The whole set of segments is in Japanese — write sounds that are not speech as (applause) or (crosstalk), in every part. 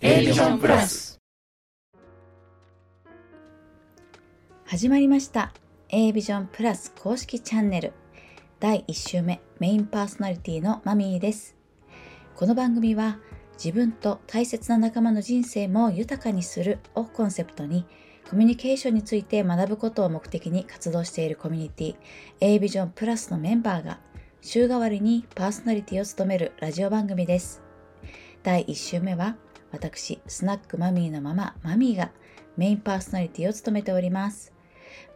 A ビジョンプラス。始まりました。A ビジョンプラス公式チャンネル。第1週目メインパーソナリティのマミーです。この番組は自分と大切な仲間の人生も豊かにするをコンセプトにコミュニケーションについて学ぶことを目的に活動しているコミュニティ A ビジョンプラスのメンバーが週替わりにパーソナリティを務めるラジオ番組です。第1週目は私、スナックマミーのママ、マミーがメインパーソナリティを務めております。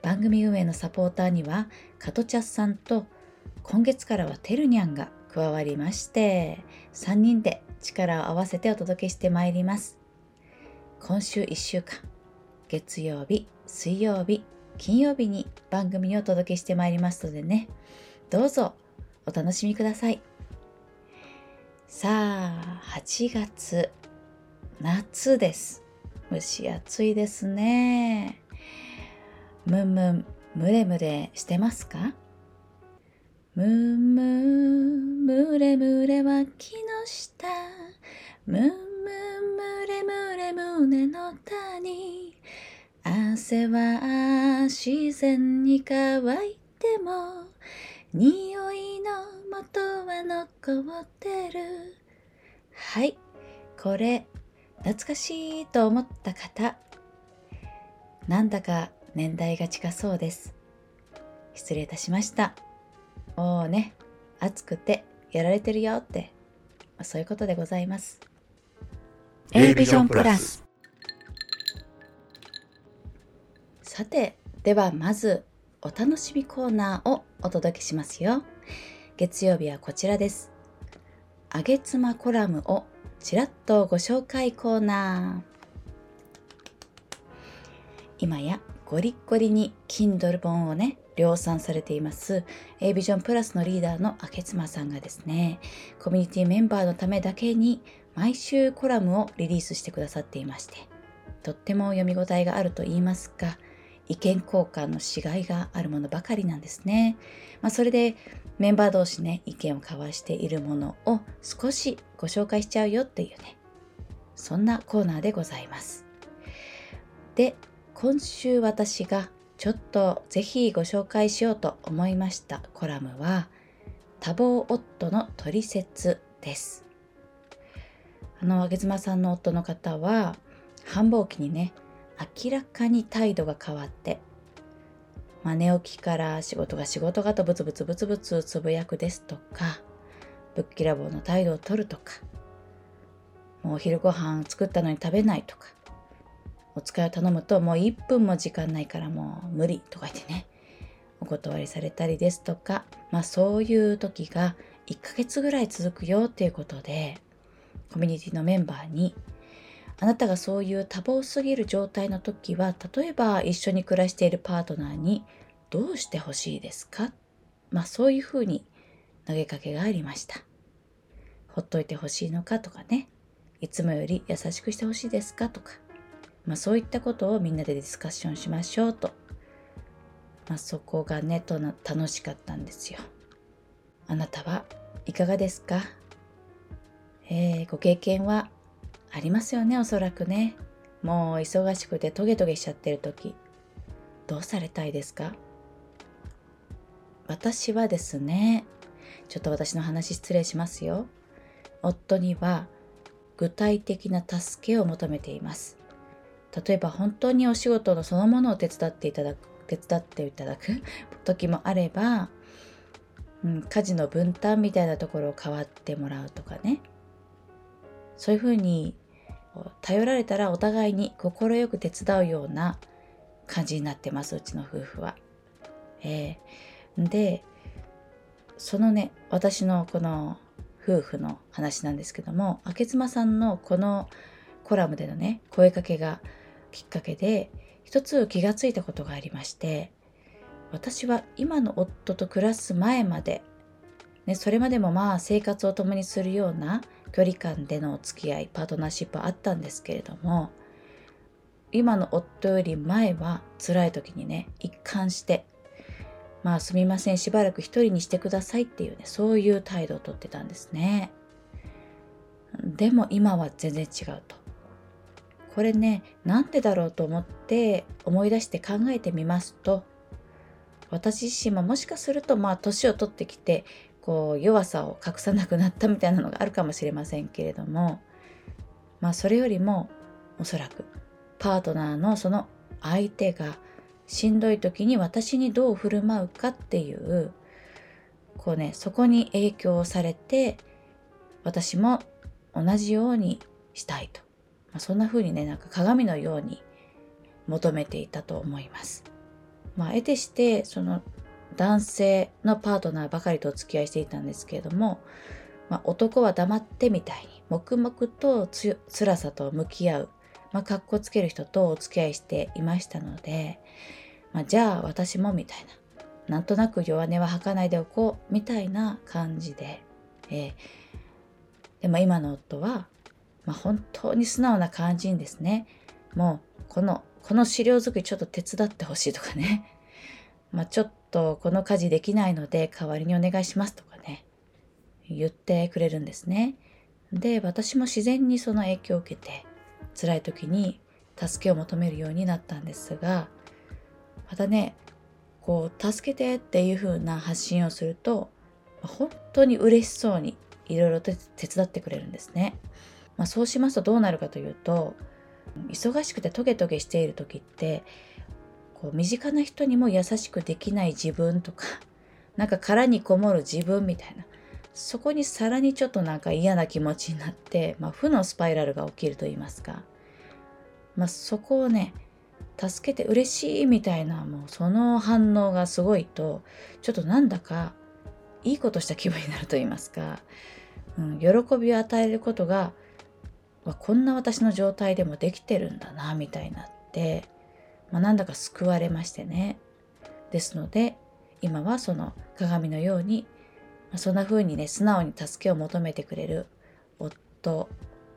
番組運営のサポーターには、カトチャスさんと今月からはテルニャンが加わりまして、3人で力を合わせてお届けしてまいります。今週1週間、月曜日、水曜日、金曜日に番組をお届けしてまいりますのでね、どうぞお楽しみください。さあ、8月、夏です。蒸し暑いですね。むんむん、むれむれしてますか？むんむん、むれむれは木の下。むんむん、むれむれ胸の谷。汗は自然に乾いても匂いの元は残ってるはいこれ懐かしいと思った方なんだか年代が近そうです失礼いたしましたもうね暑くてやられてるよってそういうことでございます A ビジョンプラスさてではまずお楽しみコーナーをお届けしますよ。月曜日はこちらです。あげつまコラムをちらっとご紹介コーナー。今やゴリッゴリに Kindle 本をね、量産されています A ビジョンプラスのリーダーのあけつまさんがですね、コミュニティメンバーのためだけに毎週コラムをリリースしてくださっていまして、とっても読み応えがあると言いますか、意見交換のしがいがあるものばかりなんですね。まあ、それでメンバー同士ね、意見を交わしているものを少しご紹介しちゃうよっていうね、そんなコーナーでございます。で、今週私がちょっとぜひご紹介しようと思いましたコラムは、多忙夫の取説です。あの、あげずまさんの夫の方は、繁忙期にね、明らかに態度が変わって、まあ、寝起きから仕事が仕事がとブツブツブツブツつぶやくですとか、ぶっきらぼうの態度をとるとか、もうお昼ご飯作ったのに食べないとか、お使いを頼むともう1分も時間ないからもう無理とか言ってね、お断りされたりですとか、まあそういう時が1ヶ月ぐらい続くよっていうことで、コミュニティのメンバーにあなたがそういう多忙すぎる状態の時は例えば一緒に暮らしているパートナーにどうしてほしいですか？まあそういうふうに投げかけがありました。ほっといてほしいのかとかね。いつもより優しくしてほしいですか？とか、まあ、そういったことをみんなでディスカッションしましょうと、まあ、そこがねとな楽しかったんですよ。あなたはいかがですか、えー、ご経験はありますよねおそらくね。もう忙しくてトゲトゲしちゃってる時。どうされたいですか？私はですねちょっと私の話失礼しますよ。夫には具体的な助けを求めています。例えば本当にお仕事のそのものを手伝っていただく手伝っていただく (laughs) 時もあれば、うん、家事の分担みたいなところを代わってもらうとかね。そういうふうに頼られたらお互いに快く手伝うような感じになってますうちの夫婦は。えー、でそのね私のこの夫婦の話なんですけども明妻さんのこのコラムでのね声かけがきっかけで一つ気がついたことがありまして私は今の夫と暮らす前まで、ね、それまでもまあ生活を共にするような距離感でのお付き合いパートナーシップあったんですけれども今の夫より前は辛い時にね一貫してまあすみませんしばらく一人にしてくださいっていうねそういう態度をとってたんですね。でも今は全然違うと。これねなんでだろうと思って思い出して考えてみますと私自身ももしかするとまあ年を取ってきてこう弱さを隠さなくなったみたいなのがあるかもしれませんけれどもまあそれよりもおそらくパートナーのその相手がしんどい時に私にどう振る舞うかっていうこうねそこに影響されて私も同じようにしたいと、まあ、そんな風にねなんか鏡のように求めていたと思います。まあ、得てしてその男性のパートナーばかりとお付き合いしていたんですけれども、まあ、男は黙ってみたいに黙々とつ辛さと向き合う、まあ、かっこつける人とお付き合いしていましたので、まあ、じゃあ私もみたいななんとなく弱音は吐かないでおこうみたいな感じで、えー、でも今の夫は、まあ、本当に素直な感じにですね。もうこのこの資料作りちょっと手伝ってほしいとかね。(laughs) まあ、ちょっとこの家事できないので代わりにお願いしますとかね言ってくれるんですね。で私も自然にその影響を受けて辛い時に助けを求めるようになったんですがまたねこう助けてっていう風な発信をすると本当に嬉しそうにいろいろと手伝ってくれるんですね、まあ、そうしますとどうなるかというと忙しくてトゲトゲしている時ってこう身近な人にも優しくできない自分とか (laughs) なんか殻にこもる自分みたいな。そこにさらにちょっとなんか嫌な気持ちになって、まあ、負のスパイラルが起きると言いますか、まあ、そこをね助けて嬉しいみたいなもうその反応がすごいとちょっとなんだかいいことした気分になると言いますか、うん、喜びを与えることがこんな私の状態でもできてるんだなみたいになってまあ、なんだか救われましてね。ですので、今はその鏡のように、ま、そんな風にね、素直に助けを求めてくれる夫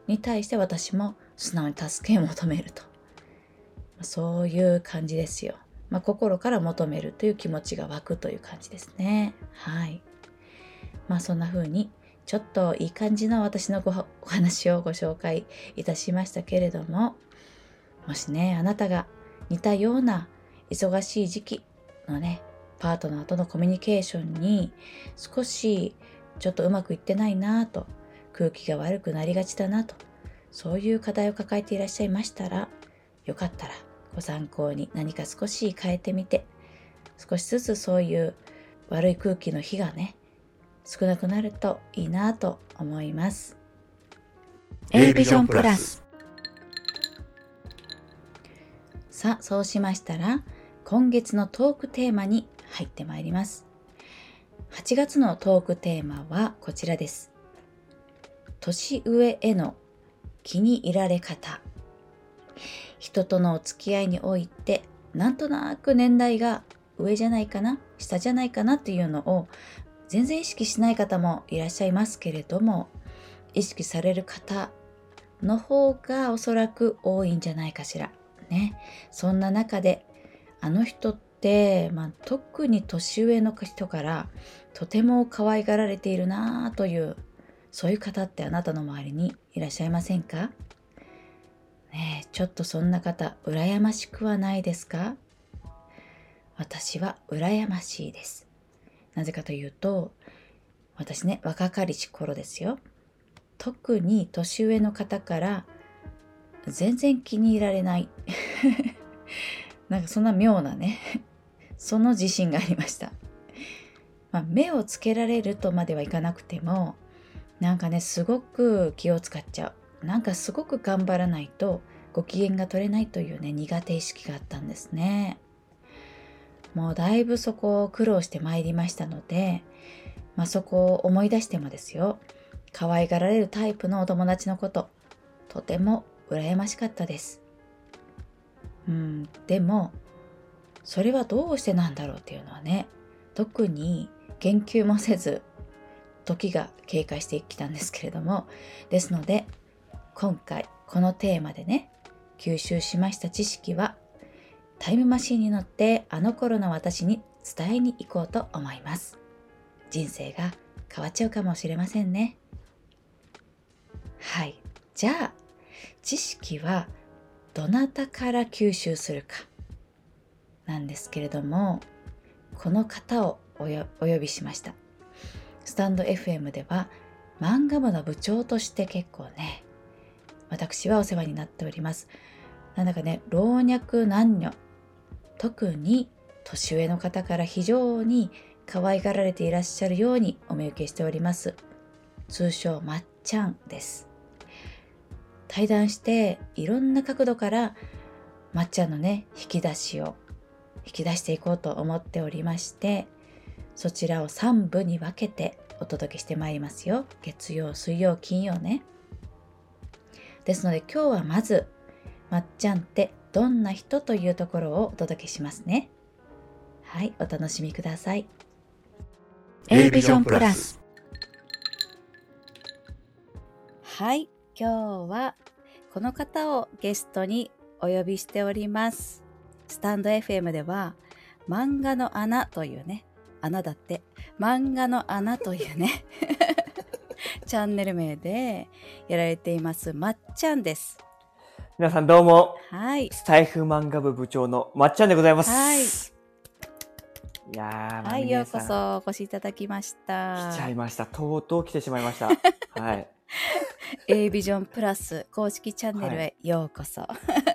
に対して私も素直に助けを求めると。そういう感じですよ。まあ、心から求めるという気持ちが湧くという感じですね。はい。まあそんな風にちょっといい感じの私のごお話をご紹介いたしましたけれども、もしね、あなたが似たような忙しい時期のねパートナーとのコミュニケーションに少しちょっとうまくいってないなと空気が悪くなりがちだなとそういう課題を抱えていらっしゃいましたらよかったらご参考に何か少し変えてみて少しずつそういう悪い空気の日がね少なくなるといいなと思います。A ビジョンプラスさあ、そうしましたら、今月のトークテーマに入ってまいります。8月のトークテーマはこちらです。年上への気に入られ方。人とのお付き合いにおいて、なんとなく年代が上じゃないかな、下じゃないかなっていうのを全然意識しない方もいらっしゃいますけれども、意識される方の方がおそらく多いんじゃないかしら。ね。そんな中であの人って、まあ、特に年上の人からとても可愛がられているなというそういう方ってあなたの周りにいらっしゃいませんか？ねちょっとそんな方羨ましくはないですか？私は羨ましいです。なぜかというと私ね若かりし頃ですよ。特に年上の方から全然気に入られない。(laughs) なんかそんな妙なね。その自信がありました、まあ、目をつけられるとまではいかなくてもなんかねすごく気を使っちゃう。なんかすごく頑張らないとご機嫌が取れないというね苦手意識があったんですね。もうだいぶそこを苦労してまいりましたので、まあ、そこを思い出してもですよ。可愛がられるタイプのお友達のこととても羨ましかったです。うん、でもそれはどうしてなんだろうっていうのはね特に研究もせず時が経過してきたんですけれどもですので今回このテーマでね吸収しました知識はタイムマシンに乗ってあの頃の私に伝えに行こうと思います。人生が変わっちゃうかもしれませんね。はい。じゃあ知識はどなたから吸収するかなんですけれどもこの方をお呼びしました。スタンド FM では漫画部の部長として結構ね私はお世話になっております。なんだかね老若男女特に年上の方から非常に可愛がられていらっしゃるようにお見受けしております。通称まっちゃんです。対談していろんな角度からまっちゃんのね引き出しを引き出していこうと思っておりましてそちらを3部に分けてお届けしてまいりますよ。月曜水曜金曜ね。ですので今日はまずまっちゃんってどんな人というところをお届けしますね。はいお楽しみください。A ビジョンプラス。はい今日はこの方をゲストにお呼びしておりますスタンド FM では漫画の穴というね穴だって漫画の穴というね (laughs) チャンネル名でやられていますまっちゃんです皆さんどうも、はいスタイフ漫画部部長のまっちゃんでございます。はいいやー、はいようこそお越しいただきました来ちゃいました。とうとう来てしまいました。(laughs) はい。(laughs) A ビジョンプラス公式チャンネルへようこそ、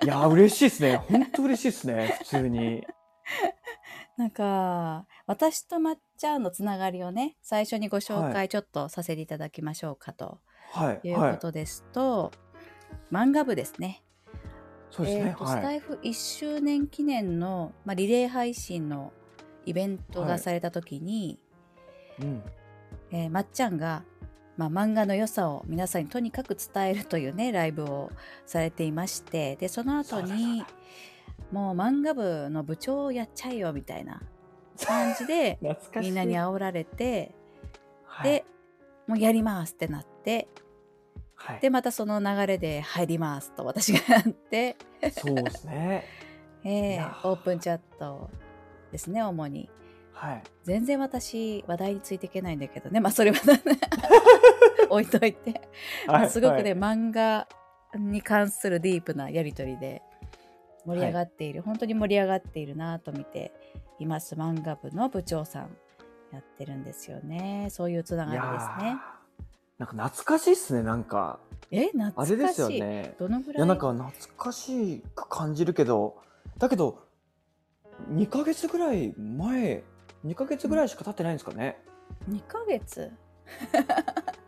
いやー、嬉しいですね。本当嬉しいですね。普通に。(laughs) なんか私とまっちゃんのつながりをね最初にご紹は介ちょっとさせていただきましょうかとはい。いうはい。ことですと、漫画部ですねそうですね。えーとスはい。タイフ1周年記念の、まあ、リレー配信のイベントがされた時に、うん。えーまっちゃんが、まあ、漫画の良さを皆さんにとにかく伝えるというねライブをされていましてでその後にもう漫画部の部長をやっちゃえよみたいな感じで。(laughs) みんなに煽られてはい、でもうやりますってなってはい、でまたその流れで入りますと私がやって、そうですね。(laughs) えーー。オープンチャットですね主にはい。全然私話題についていけないんだけどね。まあそれは (laughs) 置いといて、まはいあすごくね、はい。漫画に関するディープなやり取りで盛り上がっている、本当に盛り上がっているなと見ています。漫画部の部長さんやってるんですよね。そういうつながりですね。なんか懐かしいっすね。なんか、え懐かしい。あれですよね。どのぐらい？いやなんか懐かしく感じるけど。だけど2ヶ月ぐらい前2ヶ月ぐらいしか経ってないんですかね、2ヶ月？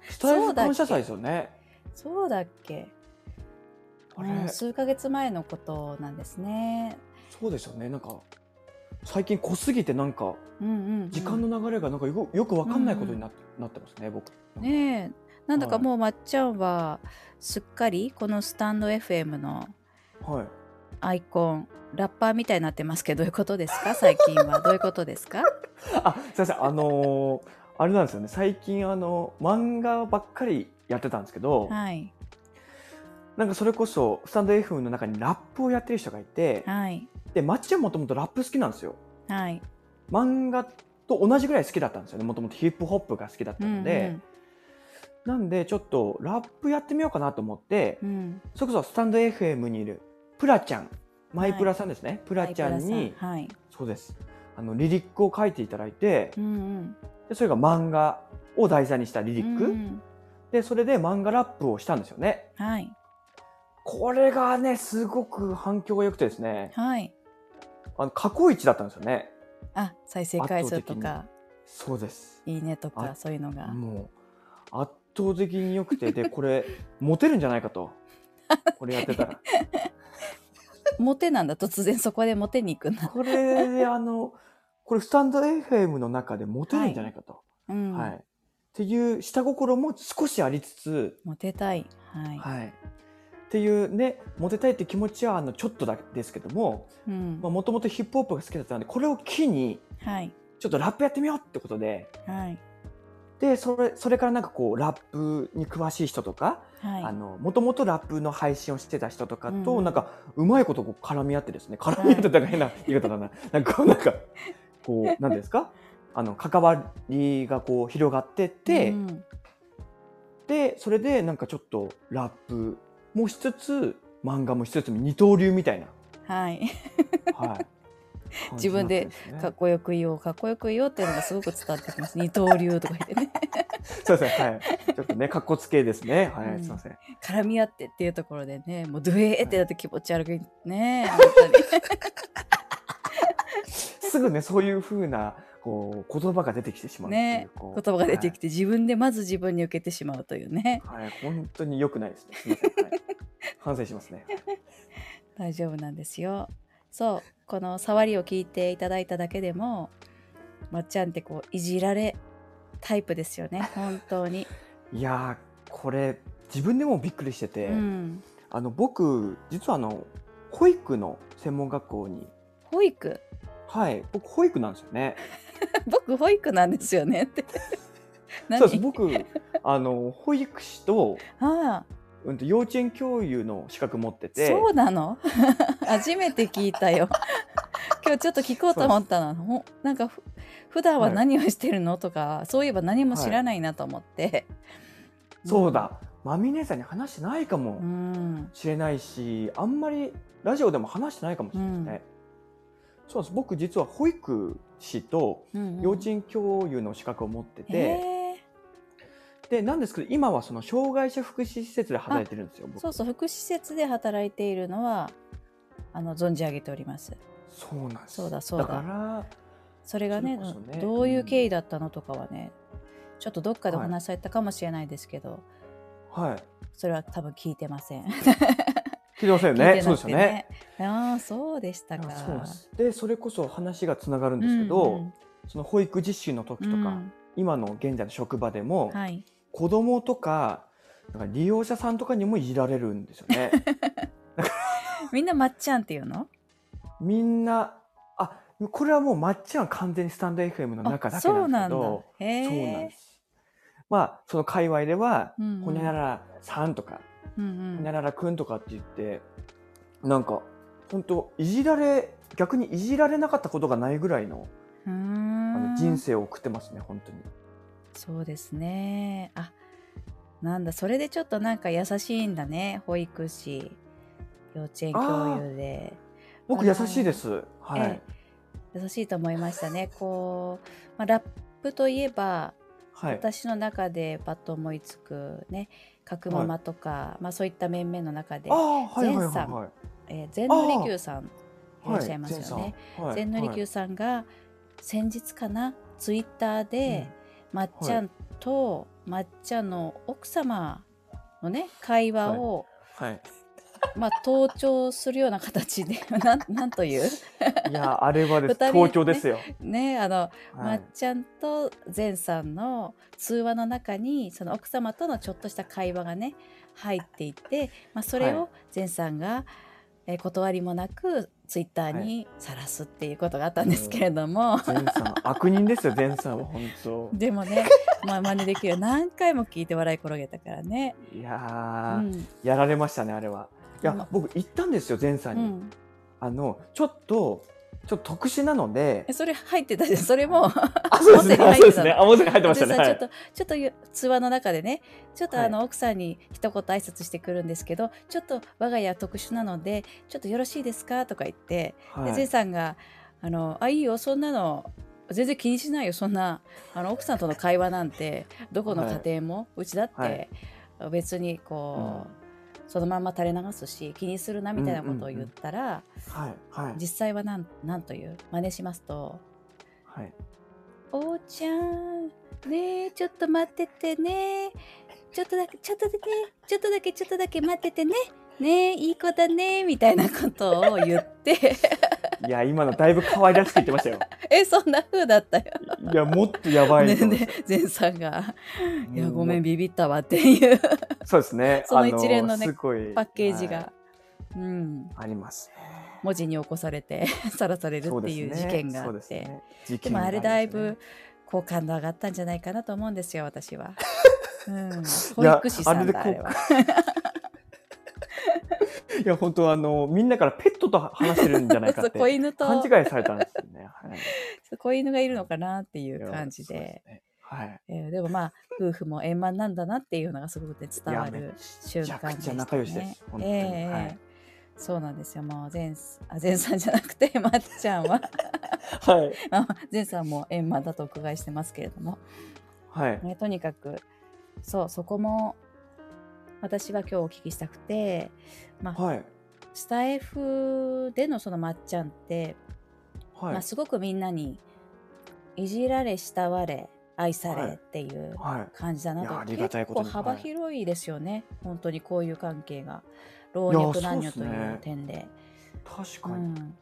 スタイフ感謝祭ですよね。そうだっけ？あれ、うん数ヶ月前のことなんですね。そうですよね。なんか最近濃すぎてなんかうんうん、うん、時間の流れがなんかよくよくわかんないことにな,、なってますね僕。ねえ。なんだかはい。もうまっちゃんはすっかりこのスタンド FM のはいアイコンラッパーみたいになってますけどどういうことですか？(laughs) 最近は。どういうことですか？あすいません。あのーあれなんですよね。最近あの漫画ばっかりやってたんですけど、はい。なんかそれこそスタンド F の中にラップをやってる人がいてはい。でマッチはもともとラップ好きなんですよ。はい。漫画と同じぐらい好きだったんですよね。もともとヒップホップが好きだったので、なんでちょっとラップやってみようかなと思って、うん。うんそれこそスタンド FM にいるプラちゃん。マイプラさんですね、プラちゃんはいにはい。そうです。あのリリックを書いていただいてうんうん。でそれが漫画を題材にしたリリック、うんうん。でそれで漫画ラップをしたんですよね。はい。これがねすごく反響が良くてですね。はい。あの過去一だったんですよね。あ再生回数とか。そうです。いいねとかあそういうのが。もう圧倒的に良くて。でこれモテるんじゃないかと。これやってたら (laughs) モテなんだ突然そこでモテに行くんだこれであの (laughs) これスタンド FM の中でモテるんじゃないかと、うん、はい。っていう下心も少しありつつ、モテたい。はい、はい、っていうねモテたいって気持ちはあのちょっとだけですけどもうん。もともとヒップホップが好きだったのでこれを機にはい。ちょっとラップやってみようってことではいでそれそれからなんかこうラップに詳しい人とかもともとラップの配信をしてた人とかと、うん。なんかうまいことこう絡み合ってですね絡み合ってたら変な言い方だな、(laughs) なんかこう (laughs) なんかこう何ですか？あの関わりがこう広がってって、うん。でそれでなんかちょっとラップもしつつ漫画も一つ二刀流みたいな、はい。はい、自分でかっこよく言おう、かっこよく言おうっていうのがすごく伝わってきます。二刀流とか言ってね。(laughs) そうですね、はい。ちょっとね、かっこつけですね。はい、うんすいません。絡み合ってっていうところでね、もうドゥエーってなって気持ち悪いね。本当に。(laughs) すぐね、そういう風な、こう、言葉が出てきてしまう。ね言葉が出てきて。て、自分でまず自分に受けてしまうというね。はい、はい本当に良くないですね。すみません。はい、反省しますね。(laughs) 大丈夫なんですよ。そう、この触りを聞いていただいただけでも、まっちゃんってこう、いじられタイプですよね。本当に。(laughs) いやー、これ、自分でもびっくりしてて、うん。あの、僕、実はあの、保育の専門学校に、保育？はい、僕、保育なんですよね。(laughs) 僕、保育なんですよねって。(laughs) 何？そうです、僕、あの、保育士と、あうんと幼稚園教諭の資格持ってあ、て、そうなの？初めて聞いたよ。(laughs) 今日ちょっと聞こうと思ったの。ほなんかふ普段ははい。何をしてるの？とか、そういえば何も知らないなと思って。そうだ、まみ姉さんに話してないかもうん。しれないし、あんまりラジオでも話してないかもしれないですね。そうなんです。僕実は保育士とうんうん。幼稚園教諭の資格を持ってて、えでなんですけど今はその障害者福祉施設で働いてるんですよそうそう、福祉施設で働いているのは、あの存じ上げております。そうなんですそうだそうだからそれがねねどういう経緯だったのとかはね、ちょっとどっかでお話しされたかもしれないですけど、はいそれは多分聞いてません。聞いてませんよ聞いてなくてねそうですよね。ああ、そうでしたか。でそれこそ話がつながるんですけど、うんうんその保育実習の時とか、うん今の現在の職場でも、はい。子供とかなんか利用者さんとかにもいじられるんですよね。(laughs) みんなまっちゃんっていうの？みんなあこれはもうまっちゃんは完全にスタンド FM の中だけそうなんですけど。そうなんです。まあその界隈ではうんうんほにゃららさんとかうんほにゃららくんとかって言ってなんか本当いじられ逆にいじられなかったことがないぐらいのあんの人生を送ってますね本当に。そうですね。あ、なんだ、それでちょっとなんか優しいんだね。保育士、幼稚園教諭で。僕優しいです。はい。ええ優しいと思いましたね。こう、まあ、ラップといえば、はい。私の中でパッと思いつくね、角ママとか、まあそういった面々の中であ、あはいはいはい前さんはい。えー、全のりきゅうさんいらっしゃいますよね。はい全のりきゅうさんが先日かな、ツイッターで、まっちゃんとまっちゃんの奥様のね会話を、はい。はいまあ盗聴するような形で (laughs) なんなんという？いやあれはですですよ。ねあの、まはい。っちゃんと善さんの通話の中にその奥様とのちょっとした会話がね入っていて、まあ、それはを善さんが、えー断りもなくツイッターにさらすっていうことがあったんですけれども、前さん悪人ですよ前さんは本当。でもね、(laughs) まあ、真似できるよ何回も聞いて笑い転げたからね。いうやー、んやられましたねあれは。いや、うん僕言ったんですよ前さに。うんん、あのちょっとちょっと特殊なのでえ。それ入ってたじゃんそれもあ (laughs) そうですね。あそうですね。あ音声入ってましたね。ちょっとちょっとゆ通話の中でねちょっとはいあの、奥さんに一言挨拶してくるんですけどちょっと我が家特殊なのでちょっとよろしいですか？とか言って、ではいゼイさんがあの「あいいよそんなの全然気にしないよそんなあの奥さんとの会話なんてどこの家庭も、うちだって、はい別にこう、そのまんま垂れ流すし気にするなみたいなことを言ったら、実際はなんなんという真似しますとはい。「おーちゃんねえちょっと待っててね。ちょっとだけちょっとだけちょっとだけちょっとだけ待っててね。ねえいい子だね」みたいなことを言っていや今のだいぶ可愛らしく言ってましたよ。(laughs) えそんな風だったよ。いやもっとやばいねと思いますね前さんが「いやごめんビビったわ」っていうそうですね。(laughs) その一連のねすごいパッケージが、はいうん、ありますね。文字に起こされて (laughs) さらされるっていう事件があって。でもあれだいぶ好感度上がったんじゃないかなと思うんですよ私は。うん、保育士さんだあれは。いや本当あのみんなからペットと話してるんじゃないかって (laughs) 子犬と勘違いされたんですよね。はい、子犬がいるのかなっていいうや感じではい。えーでもまあ夫婦も円満なんだなっていうのがすごくね伝わる瞬間でしたね。仲良しですええはいそうなんですよもう前あ前さんじゃなくて (laughs) まっちゃんははい。まあ前さんも円満だとお伺いしてますけれども、はい。ね、とにかくそうそこも私は今日お聞きしたくて、まあはい。スタイフでのそのまっちゃんって、はい。まあ、すごくみんなにいじられ慕われ愛されっていうはい。感じだないと、やありがたい結構幅広いですよね、本当にこういう関係が老若男女といそうですねう点で。確かに。うん、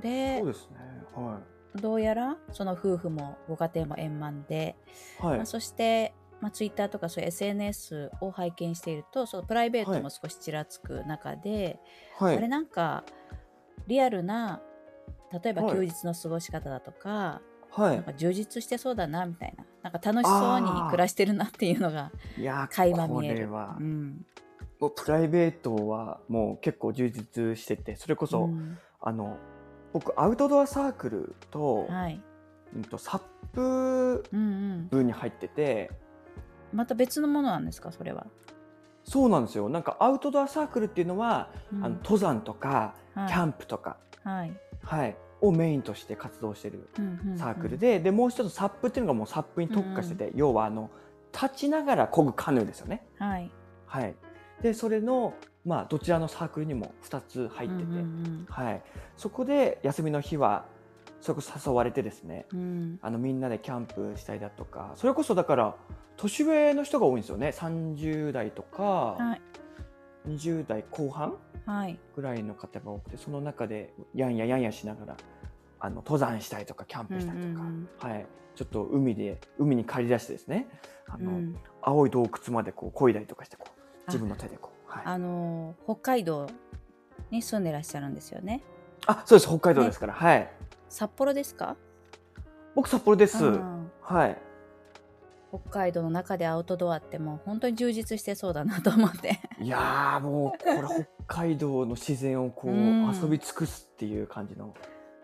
でそうですね。はどうやらその夫婦もご家庭も円満で、い。はいまあ、。そして、まあ、ツイッターとかそういう SNS を拝見しているとそのプライベートも少しちらつく中で、はい。あれなんかリアルな例えばはい。休日の過ごし方だとか、はい。なんか充実してそうだなみたいななんか楽しそうに暮らしてるなっていうのがいや、垣間こ見える。う、ん。もうプライベートはもう結構充実してて、それこそ、うん。あの、僕、アウトドアサークルと、はい。うんと、サップ部に入ってて、また別のものなんですか？それは。そうなんですよ。なんかアウトドアサークルっていうのは、うんあの登山とか、はいキャンプとか、はいはい、をメインとして活動してるうんうんうんサークルで、でもう一つサップっていうのがもうサップに特化してて、要はあの立ちながら漕ぐカヌーですよね。はいはい。でそれのまあどちらのサークルにも2つ入ってて、うんうんはい。そこで休みの日はそれこそ誘われてですね、うん。うんあのみんなでキャンプしたりだとか、それこそだから年上の人が多いんですよね。30代とか、はい。20代後半はい。ぐらいの方が多くてその中でやんややんやしながらあの登山したりとかキャンプしたりとか、うんうんはい、ちょっと海で海に借り出してですねあの、うん。青い洞窟までこう漕いだりとかしてこうあ自分の手でこう、はい、ああのー北海道に住んでらっしゃるんですよね。そうです。北海道ですから、はい札幌ですか？僕札幌です、うんはい。北海道の中でアウトドアってもう本当に充実してそうだなと思って。いやーもうこれ北海道の自然をこううん。遊び尽くすっていう感じの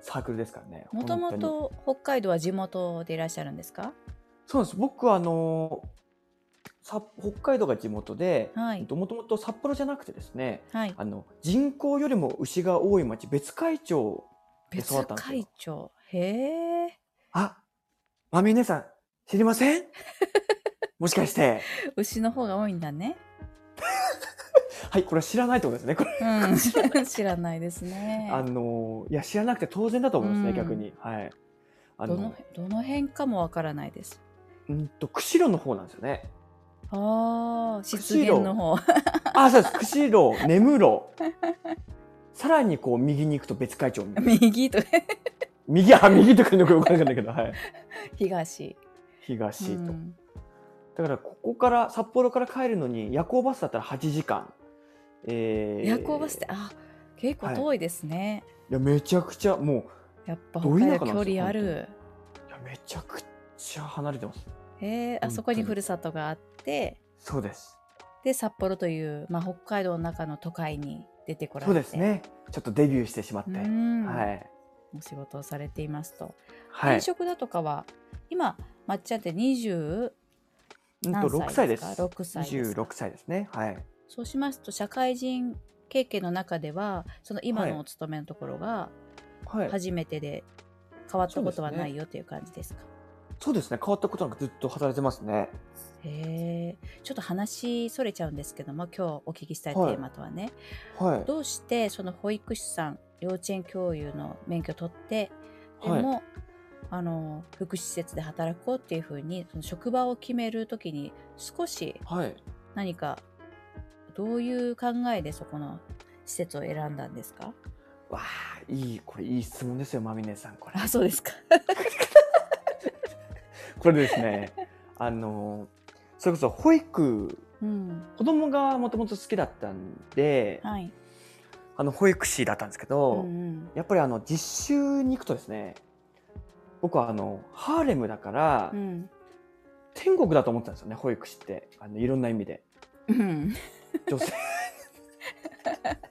サークルですからね。もともと北海道は地元でいらっしゃるんですか？そうなんです。僕はあのさ北海道が地元ではい。もともと札幌じゃなくてですねはい。あの人口よりも牛が多い町別海町別会長。へえ。あまみ姉さん知りません？(laughs) もしかして牛の方が多いんだね。(laughs) はいこれは知らないってことですねこれ、うん。(laughs) 知らないですね。あのいや知らなくて当然だと思いますね、うん逆にはいあどののどの辺かもわからないです。うんと釧路の方なんですよねああ、湿原の方。あそうです釧路根室さらにこう右に行くと別海町みたいな右と右あ右とかのか分からないけどはい東。東と、うんだからここから札幌から帰るのに夜行バスだったら8時間。えー夜行バスって、あ、結構遠いですね。いやめちゃくちゃもやっぱ距離ある。ういやめちゃくちゃ離れてます。へえ、あそこにふるさとがあって、そうです。で札幌という、まあ、北海道の中の都会に出てこられてそうですね。ちょっとデビューしてしまって。うんはい。お仕事をされていますと、はい転。職だとかは今まっちゃんって20うんと何歳6歳です。か6歳ですか？26歳ですね。はい。そうしますと社会人経験の中ではその今はいのお勤めのところがはい。初めてで変わったことはないよという感じですか、そうですね。変わったことなくずっと働いてますね。へえちょっと話それちゃうんですけども今日お聞きしたいテはいーマとはね、はい。どうしてその保育士さん幼稚園教諭の免許取ってではいも、あの福祉施設で働こうっていうふうにその職場を決めるときに少しはい。何かどういう考えでそこの施設を選んだんですか？わあ、いい、これいい質問ですよ、まみねさん。これ。あそうですか (laughs) これですね。(laughs) あの、それこそ保育、うん。子供がもともと好きだったんで、はい、あの保育士だったんですけど、うんうん。やっぱりあの実習に行くとですね僕はあのハーレムだから、うん。天国だと思ってたんですよね保育士って。あのいろんな意味で。うん。女性。あ (laughs)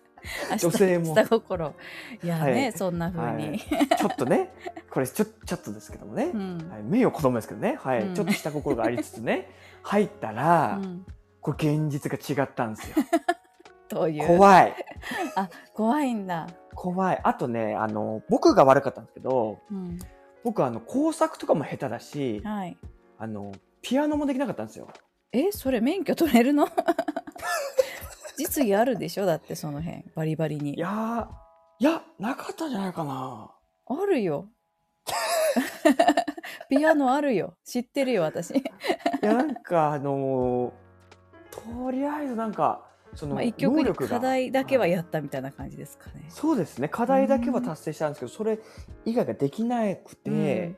女性も。下下心。いやね、はい。そんな風に、はい。ちょっとねこれちょちょっとですけどもね、うん。はい、名誉子供ですけどね、はい。うん。ちょっとした心がありつつね。入ったら、うん。これ現実が違ったんですよ。(laughs) どういう？怖い。あ怖いんだ、怖い。あとねあの僕が悪かったんですけどうん、僕あの工作とかも下手だしはい。あのピアノもできなかったんですよ。えそれ免許取れるの？(laughs) 実技あるでしょ？だってその辺バリバリに。いやーいやなかったんじゃないかな。あるよ。(laughs) ピアノあるよ。知ってるよ私、(laughs) いやなんかあのーとりあえずなんかそのまあ、一曲課題だけははいやったみたいな感じですかね、そうですね。課題だけは達成したんですけどそれ以外ができなくて、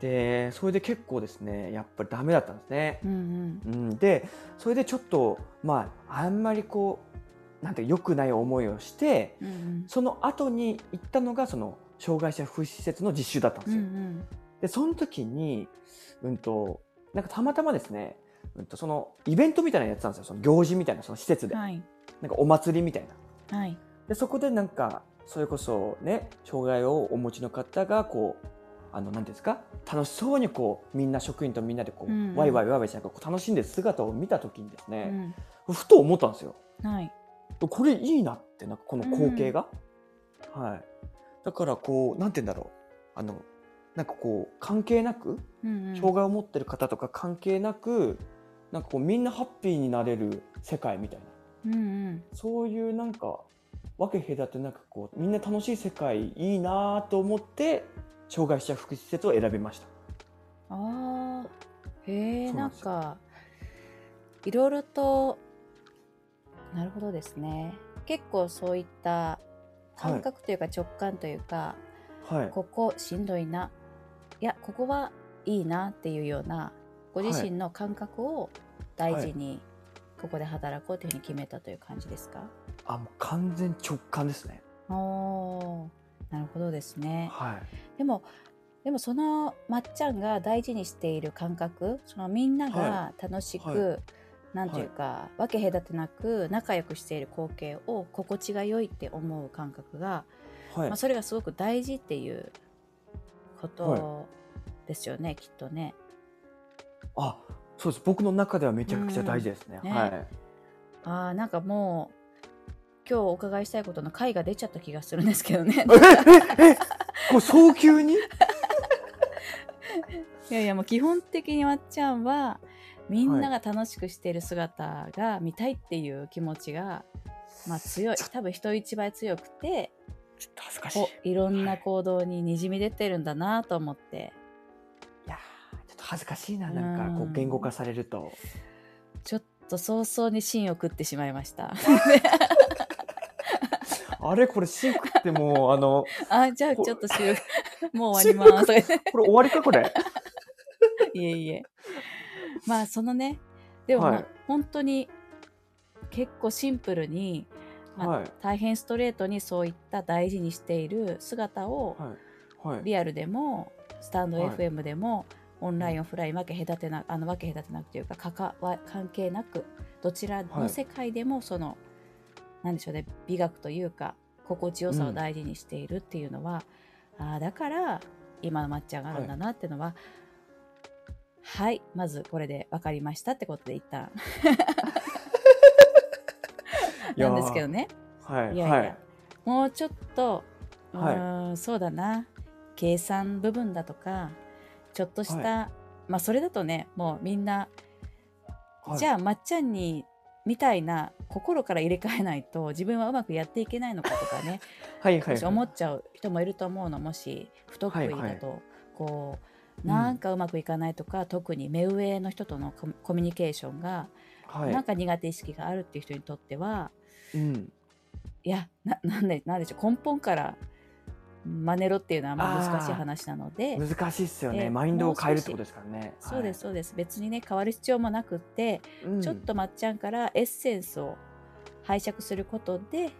でそれで結構ですねやっぱりダメだったんですね。うんうん。うん、でそれでちょっとまああんまりこうなんて良くない思いをしてうんうん。その後に行ったのがその障害者福祉施設の実習だったんでうんうすよ。ん。でその時に、うんと、なんかたまたまですね、うんと、そのイベントみたいなのやってたんですよ。その行事みたいなその施設で、はい。なんかお祭りみたいな。はい。でそこでなんかそれこそね障害をお持ちの方がこうあの何ですか？楽しそうにこうみんな職員とみんなでこう、うんうん。ワイワイワイワイしながら楽しんでる姿を見た時にですうね、ん。ふと思ったんですよ。はい。これいいなってなんかこの光景が、はい。だからこうなんて言うんだろう。あのなんかこう関係なくうんうん。障害を持ってる方とか関係なく、なんかこうみんなハッピーになれる世界みたいな。うんうん。そういうなんか分け隔てなくこうみんな楽しい世界いいなと思って障害者福祉施設を選びました。ああへえなんかいろいろとなるほどですね結構そういった感覚というか直感というか、はい。ここしんどいないやここはいいなっていうようなご自身の感覚を大事にここで働こうというふうに決めたという感じですか、あもう完全直感ですね。おーなるほどですねはい。でもでもそのまっちゃんが大事にしている感覚そのみんなが楽しく、はいなんというか、分け隔てなく仲良くしている光景を心地が良いって思う感覚が、はいまあ、。それがすごく大事っていうこはとですよね、きっとね。あそうです。僕の中ではめちゃくちゃ大事ですね。うんねはい。あーなんかもう今日お伺いしたいことの回が出ちゃった気がするんですけどね。これ早急に？(laughs) いやいやもう基本的にまっちゃんはみんなが楽しくしている姿が見たいっていう気持ちが、まあ、強い多分人一倍強くてちょっと恥ずかしい。いろんな行動ににじみ出てるんだなと思っていやーちょっと恥ずかしいななんかこうんう言語化されると。ちょっと早々に芯を食ってしまいました。(laughs) あれこれシンクってもう (laughs) あのあじゃあこちょっと収録 (laughs) もう終わります。これ終わりかこれ？(laughs) いえいえ。まあそのねでもはい。本当に結構シンプルに、まあはい。大変ストレートにそういった大事にしている姿をはい。はい。リアルでもスタンドはい。FM でも、オンラインオフライン分け隔てなあの分け隔てなくというか関わ関係なくどちらの世界でもその、なんでしょうね。美学というか心地よさを大事にしているっていうのは、ああだから今の抹茶があるんだなっていうのは、はい、まずこれで分かりましたってことで一旦。なんですけどね。はいいやいや、はい。もうちょっとうはい。そうだな。計算部分だとかちょっとした、はまあそれだとねもうみんな、はい。じゃあまっちゃんにみたいな心から入れ替えないと (laughs) 自分はうまくやっていけないのかとかね (laughs) はいはい思っちゃう人もいると思うのもし不得意だと、こううんなんかうまくいかないとか、特に目上の人とのコミコミュニケーションが、はい。なんか苦手意識があるっていう人にとってはうん。いやななんでなんでしょう根本から真似ろっていうのはまあ難しい話なので難しいっすよね。でマインドを変えるってことですからね。そうですそうです別にね変わる必要もなくって、はい。ちょっとまっちゃんからエッセンスを拝借することで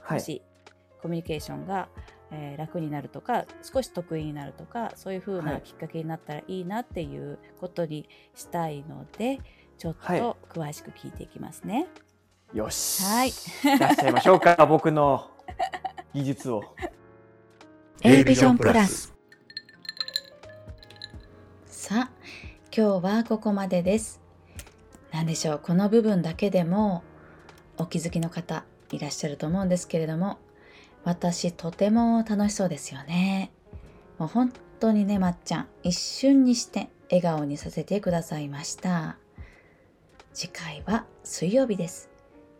はい。もしコミュニケーションが、えー楽になるとか少し得意になるとかそういう風はないきっかけになったらいいなっていうことにしたいのでちょっはいと詳しく聞いていきますね。よし。はい出しちゃいましょうか。僕の技術を。(laughs) A ビジョンプラス。さあ今日はここまでです。何でしょうこの部分だけでもお気づきの方いらっしゃると思うんですけれども私とても楽しそうですよね。もう本当にねまっちゃん一瞬にして笑顔にさせてくださいました。次回は水曜日です。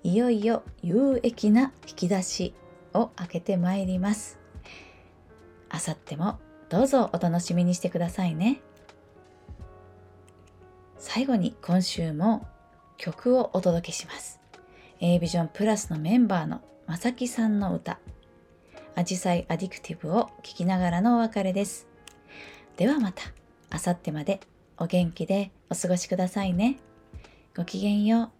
いよいよ有益な引き出しを開けてまいります。あさってもどうぞお楽しみにしてくださいね。最後に今週も曲をお届けします。A ビジョンプラスのメンバーのまさきさんの歌。アジサイアディクティブを聴きながらのお別れです。ではまたあさってまでお元気でお過ごしくださいね。ごきげんよう。